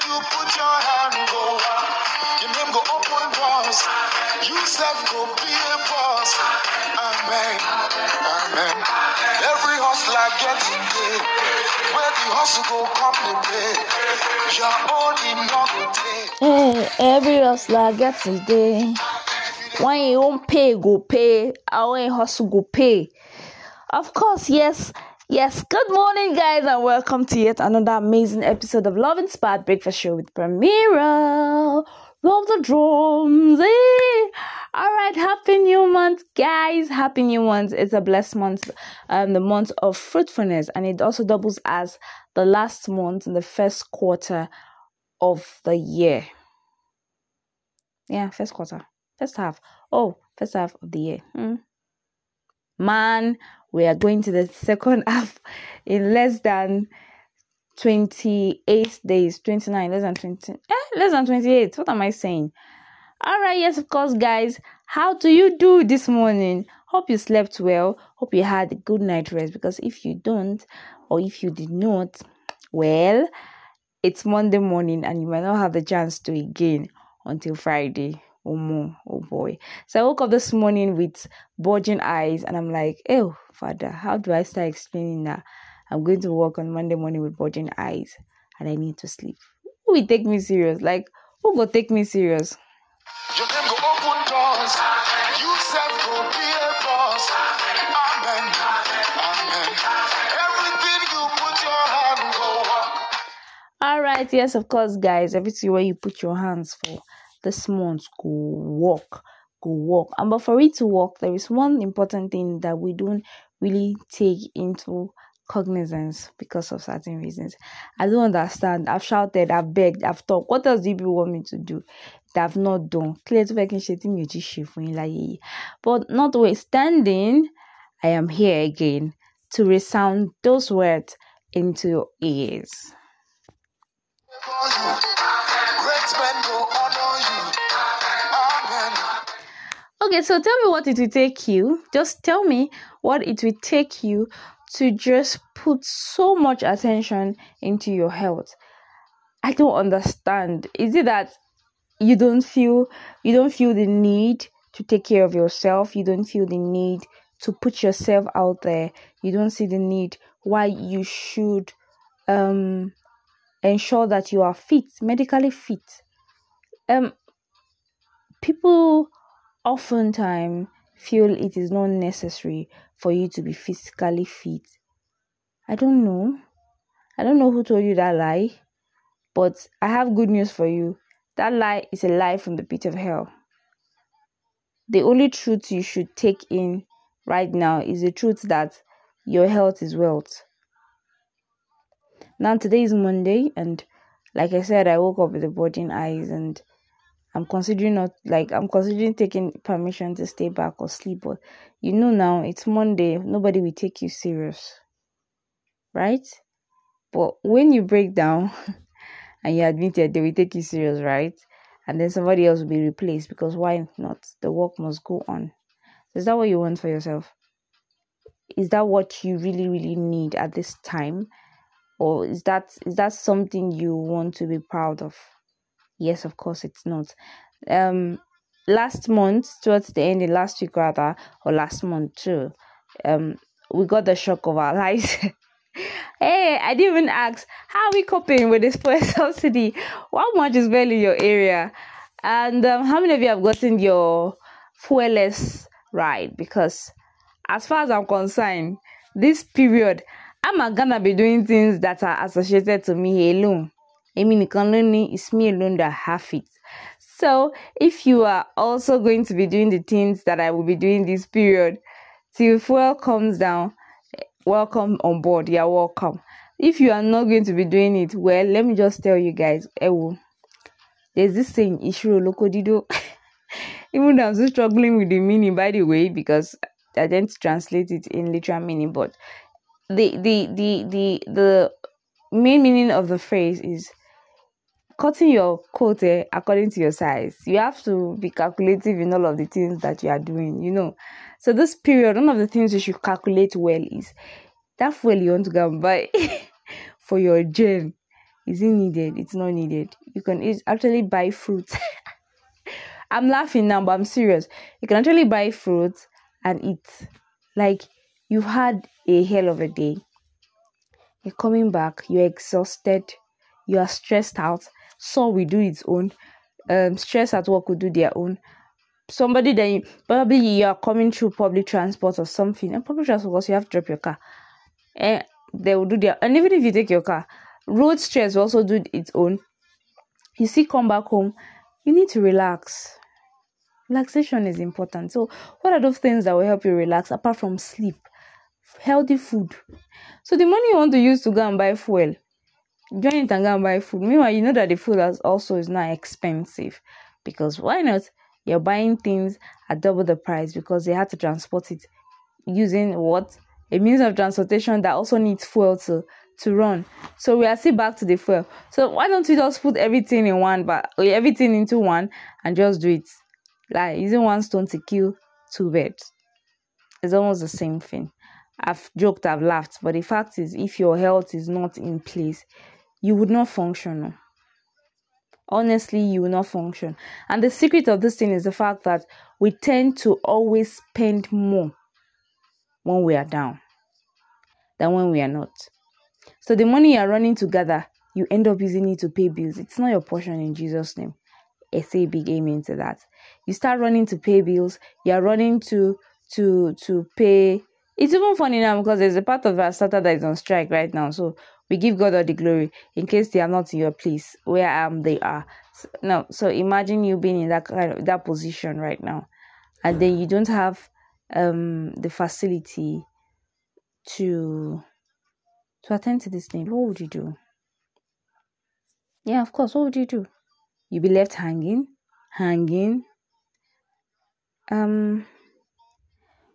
Everything you put your hand go up. Your name go open doors. You said go be a boss. Amen. Amen. Every hustler gets in paid. Where the hustle go come to pay. Your own in no go take. Hey, every hustler gets his day. When you won't pay, go pay. You hustle, go pay. Of course, yes. Yes, good morning, guys, and welcome to yet another amazing episode of Love Inspired Breakfast Show with Pramira. Love the drums, eh? All right, happy new month, guys. Happy new month. It's a blessed month, um, the month of fruitfulness, and it also doubles as the last month in the first quarter of the year. Yeah, first quarter, first half. Oh, first half of the year. Hmm. Man, we are going to the second half in less than 28 days, 29, less than 20, eh, less than 28. What am I saying? All right, yes, of course, guys. How do you do this morning? Hope you slept well. Hope you had a good night rest because if you don't, or if you did not, well, it's Monday morning and you might not have the chance to again until Friday or more. Oh boy. So I woke up this morning with bulging eyes and I'm like, oh, Father, how do I start explaining that? I'm going to work on Monday morning with bulging eyes and I need to sleep. Who will take me serious? Like, who will take me serious? Your name go open doors. You said go be a boss. Amen. Amen. Everything you put your hand go up. All right, yes, of course, guys. Everything where you put your hands for this month go walk, go walk. And but for it to work, there is one important thing that we don't really take into cognizance because of certain reasons. I don't understand. I've shouted, I've begged, I've talked. What else do want me to do that I've not done? Clear to But notwithstanding, I am here again to resound those words into your ears. Okay, so tell me what it will take you. Just tell me what it will take you to just put so much attention into your health. I don't understand. Is it that you don't feel you don't feel the need to take care of yourself? You don't feel the need to put yourself out there. You don't see the need why you should um ensure that you are fit, medically fit. Um people oftentimes feel it is not necessary for you to be physically fit. I don't know. I don't know who told you that lie, but I have good news for you. That lie is a lie from the pit of hell. The only truth you should take in right now is the truth that your health is wealth. Now, today is Monday, and like I said, I woke up with the bulging eyes and I'm considering not like I'm considering taking permission to stay back or sleep, but you know now it's Monday, nobody will take you serious, right? But when you break down and you admit it, they will take you serious, right? And then somebody else will be replaced because why not? The work must go on. Is that what you want for yourself? Is that what you really, really need at this time? Or is that is that something you want to be proud of? Yes, of course it's not. Um last month, towards the end of last week rather, or last month too, um we got the shock of our lives. hey, I didn't even ask how are we coping with this fuel subsidy? How much is in your area? And um, how many of you have gotten your fuelless ride? Because as far as I'm concerned, this period, I'm gonna be doing things that are associated to me alone. Èmi nìkan ló ní it's me alone that have it. So if you are also going to be doing the things that I will be doing this period, till fuel comes down, welcome on board. You're welcome. If you are not going to be doing it, well, let me just tell you guys, Ewo, there's this saying, Ishiro Lokodido. Even though I'm still struggling with the meaning, by the way, because I didn't translate it in literal meaning, but the the the the the main meaning of the phrase is cutting your coat eh, according to your size. You have to be calculative in all of the things that you are doing, you know. So this period, one of the things you should calculate well is that fuel you want to go and buy for your gym. Is it needed? It's not needed. You can actually buy fruit. I'm laughing now, but I'm serious. You can actually buy fruit and eat. Like you've had a hell of a day. You're coming back, you're exhausted, you are stressed out. So we do its own. Um, stress at work will do their own. Somebody then probably you are coming through public transport or something, and public transport because you have to drop your car, and they will do their. And even if you take your car, road stress will also do its own. You see, come back home, you need to relax. Relaxation is important. So, what are those things that will help you relax apart from sleep? Healthy food. So, the money you want to use to go and buy fuel, join it and go and buy food. Meanwhile, you know that the food also is not expensive because why not? You're buying things at double the price because they had to transport it using what a means of transportation that also needs fuel to to run. So we are still back to the fuel. So why don't we just put everything in one, but everything into one and just do it? Like using one stone to kill two birds. It's almost the same thing. I've joked, I've laughed, but the fact is, if your health is not in place, you would not function. Honestly, you will not function. And the secret of this thing is the fact that we tend to always spend more when we are down than when we are not. So the money you are running together, you end up using it to pay bills. It's not your portion in Jesus' name. I say big amen to that. You start running to pay bills. You are running to to to pay. It's even funny now because there's a part of our starter that is on strike right now. So we give God all the glory in case they are not in your place where I am, they are. So, no, so imagine you being in that kind of that position right now, and then you don't have um the facility to to attend to this thing. What would you do? Yeah, of course. What would you do? you be left hanging, hanging. Um,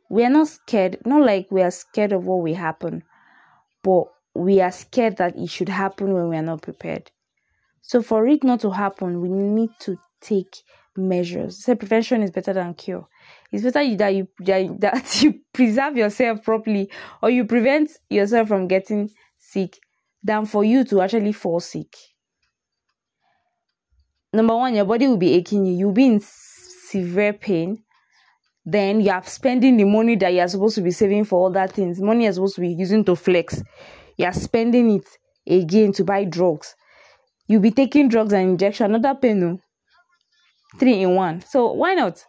we are not scared, not like we are scared of what will happen, but we are scared that it should happen when we are not prepared. So for it not to happen, we need to take measures. Say prevention is better than cure. It's better that you that you preserve yourself properly or you prevent yourself from getting sick than for you to actually fall sick number one, your body will be aching you. You'll be in severe pain. Then you are spending the money that you are supposed to be saving for other things. Money you're supposed to be using to flex. You are spending it again to buy drugs. You'll be taking drugs and injection, another pain. No? Three in one. So why not?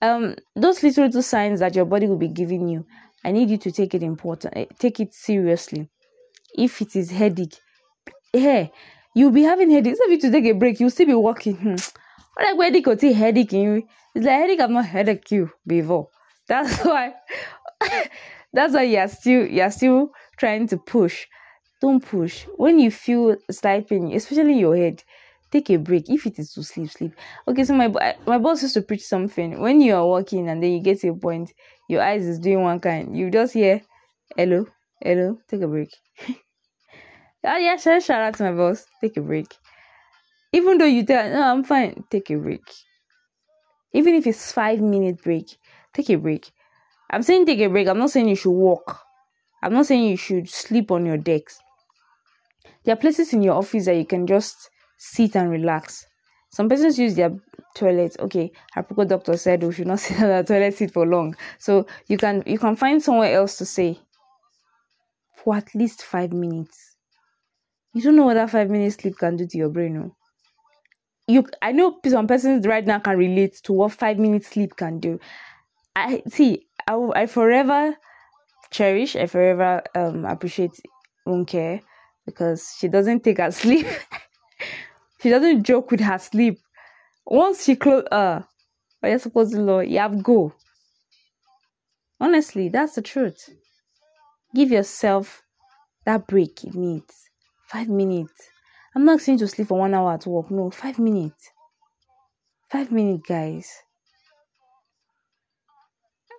Um, those little little signs that your body will be giving you, I need you to take it important, eh, take it seriously. If it is headache, hey, you'll be having headaches. If you to take a break, you'll still be walking. Hmm. Like headache or headache in you. It's like headache I've not headache you before. That's why that's why you're still you're still trying to push. Don't push. When you feel slight pain, especially your head, take a break. If it is to sleep, sleep. Okay, so my my boss used to preach something. When you are walking and then you get to a point, your eyes is doing one kind. You just hear, hello, hello, take a break. Oh yeah, sure, shout out to my boss. Take a break. Even though you tell no, I'm fine, take a break. Even if it's five minute break, take a break. I'm saying take a break. I'm not saying you should walk. I'm not saying you should sleep on your decks. There are places in your office that you can just sit and relax. Some persons use their toilet. Okay, our doctor said we should not sit on the toilet seat for long. So you can you can find somewhere else to stay for at least five minutes you don't know what that five minutes sleep can do to your brain. No? You, I know some persons right now can relate to what five minutes sleep can do. I see. I, I forever cherish. I forever um appreciate Unke because she doesn't take her sleep. she doesn't joke with her sleep. Once she close, uh, what you're supposed to you have go. Honestly, that's the truth. Give yourself that break it needs. Five minutes. I'm not saying to sleep for one hour at work. No, five minutes. Five minutes, guys.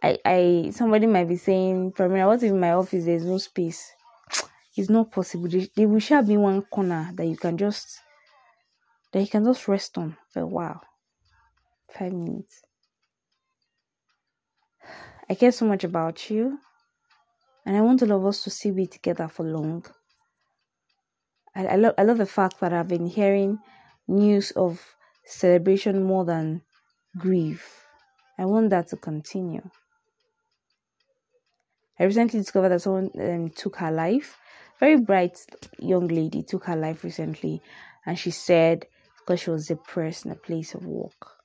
I, I, somebody might be saying, Pramira, what if in my office there's no space? It's not possible. There, there will shall be one corner that you can just that you can just rest on for a while. Five minutes. I care so much about you, and I want all of us to still be together for long. I, I, love, I love the fact that I've been hearing news of celebration more than grief. I want that to continue. I recently discovered that someone um, took her life. Very bright young lady took her life recently, and she said because she was depressed in a place of work.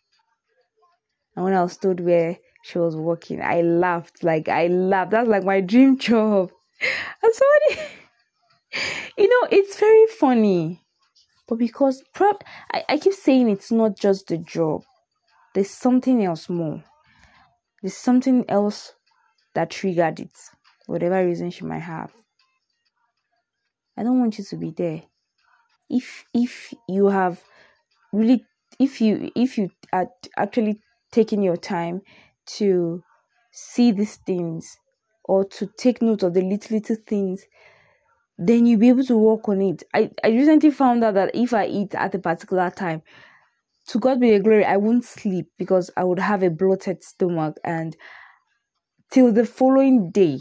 And when I was told where she was working, I laughed. Like I laughed. That's like my dream job. And somebody, you know, it's very funny, but because prob- I, I keep saying it's not just the job. There's something else more. There's something else that triggered it, whatever reason she might have. I don't want you to be there. If if you have really if you if you are actually taking your time to see these things or to take note of the little little things then you'll be able to work on it i i recently found out that if i eat at a particular time to god be the glory i won't sleep because i would have a bloated stomach and till the following day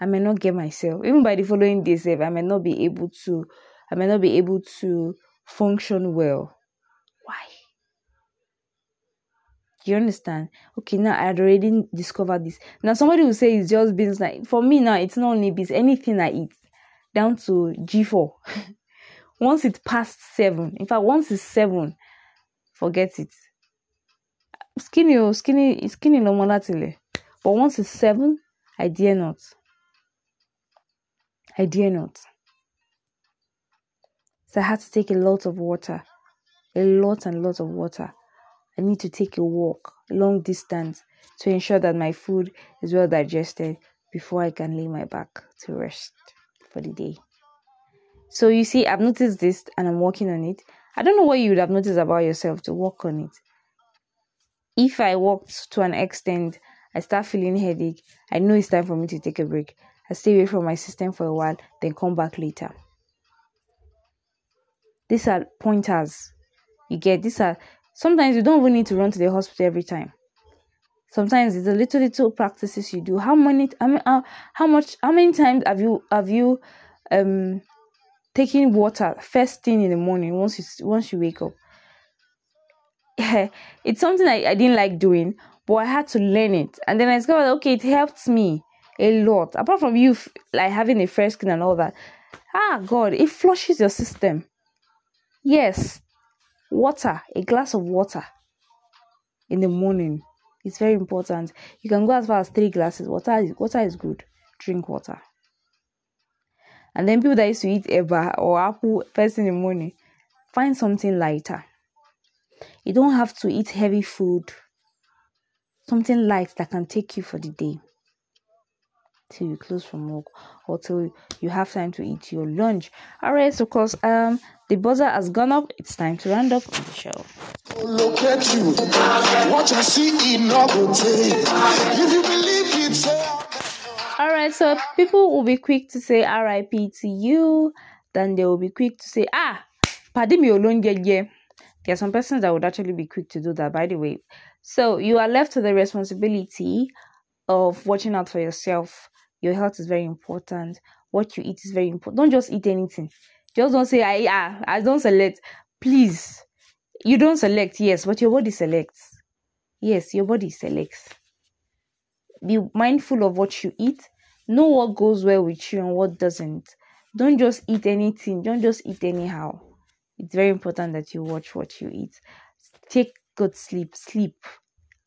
i may not get myself even by the following day i may not be able to i may not be able to function well Why? you understand? Okay, now I already discovered this. Now somebody will say it's just beans. Like for me now, it's not only beans. Anything I eat, down to G four. once it's past seven, in fact, once it's seven, forget it. Skinny, oh, skinny, skinny no more But once it's seven, I dare not. I dare not. So I had to take a lot of water, a lot and lot of water I need to take a walk long distance to ensure that my food is well digested before I can lay my back to rest for the day. So you see, I've noticed this and I'm working on it. I don't know what you would have noticed about yourself to work on it. If I walked to an extent, I start feeling headache, I know it's time for me to take a break. I stay away from my system for a while, then come back later. These are pointers. You get these are Sometimes you don't even need to run to the hospital every time. Sometimes it's the little little practices you do. How many? I mean, uh, how much? How many times have you have you um taken water first thing in the morning once you once you wake up? it's something I, I didn't like doing, but I had to learn it, and then I discovered okay, it helped me a lot. Apart from you like having a fresh skin and all that, ah God, it flushes your system. Yes, water, a glass of water in the morning is very important. You can go as far as three glasses. Water is water is good. Drink water. And then people that used to eat eba or apple first in the morning, find something lighter. You don't have to eat heavy food. Something light that can take you for the day till you close from work or till you have time to eat your lunch. Alright, so cause um the buzzer has gone up, it's time to round up the show. Look at you, watch and see not If you believe it, say Alright, so people will be quick to say RIP to you, then they will be quick to say, ah, pardon me alone, yeah, yeah. There are some persons that would actually be quick to do that, by the way. So you are left to the responsibility of watching out for yourself your health is very important. What you eat is very important. Don't just eat anything. Just don't say I ah, I don't select. Please. You don't select, yes, but your body selects. Yes, your body selects. Be mindful of what you eat. Know what goes well with you and what doesn't. Don't just eat anything. Don't just eat anyhow. It's very important that you watch what you eat. Take good sleep. Sleep.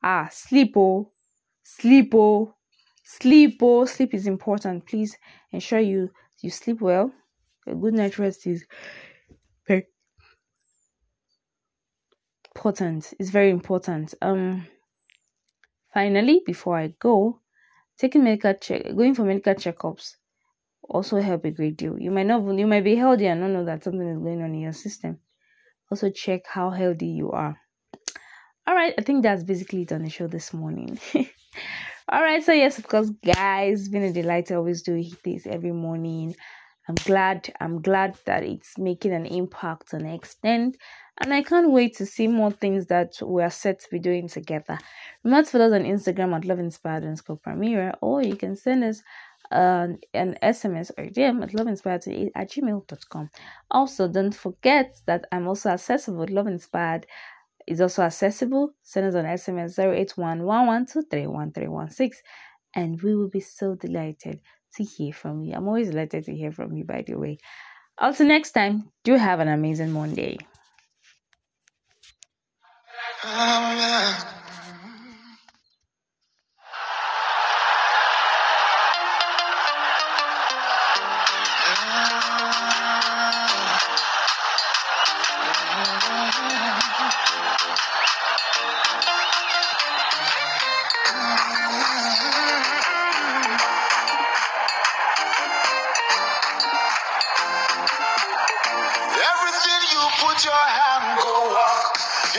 Ah, sleep oh. Sleep oh. Sleep oh. Sleep is important. Please ensure you you sleep well. A good night rest is very important. It's very important. Um finally before i go taking medical check going for medical checkups also help a great deal. You might not you might be healthy and not know that something is going on in your system. Also check how healthy you are all right i think that's basically it on the show this morning All right, so yes, of course, guys, been a delight to always do this every morning. I'm glad I'm glad that it's making an impact and extent and I can't wait to see more things that we are set to be doing together. Remember to follow us on Instagram at Love Inspired underscore Pramira, or you can send us uh, an SMS or DM at loveinspired at gmail.com. Also, don't forget that I'm also accessible. At Love Inspired is also accessible. Send us an SMS 081 and we will be so delighted to hear from you. I'm always delighted to hear from you, by the way. Also, next time, do have an amazing Monday. Ah,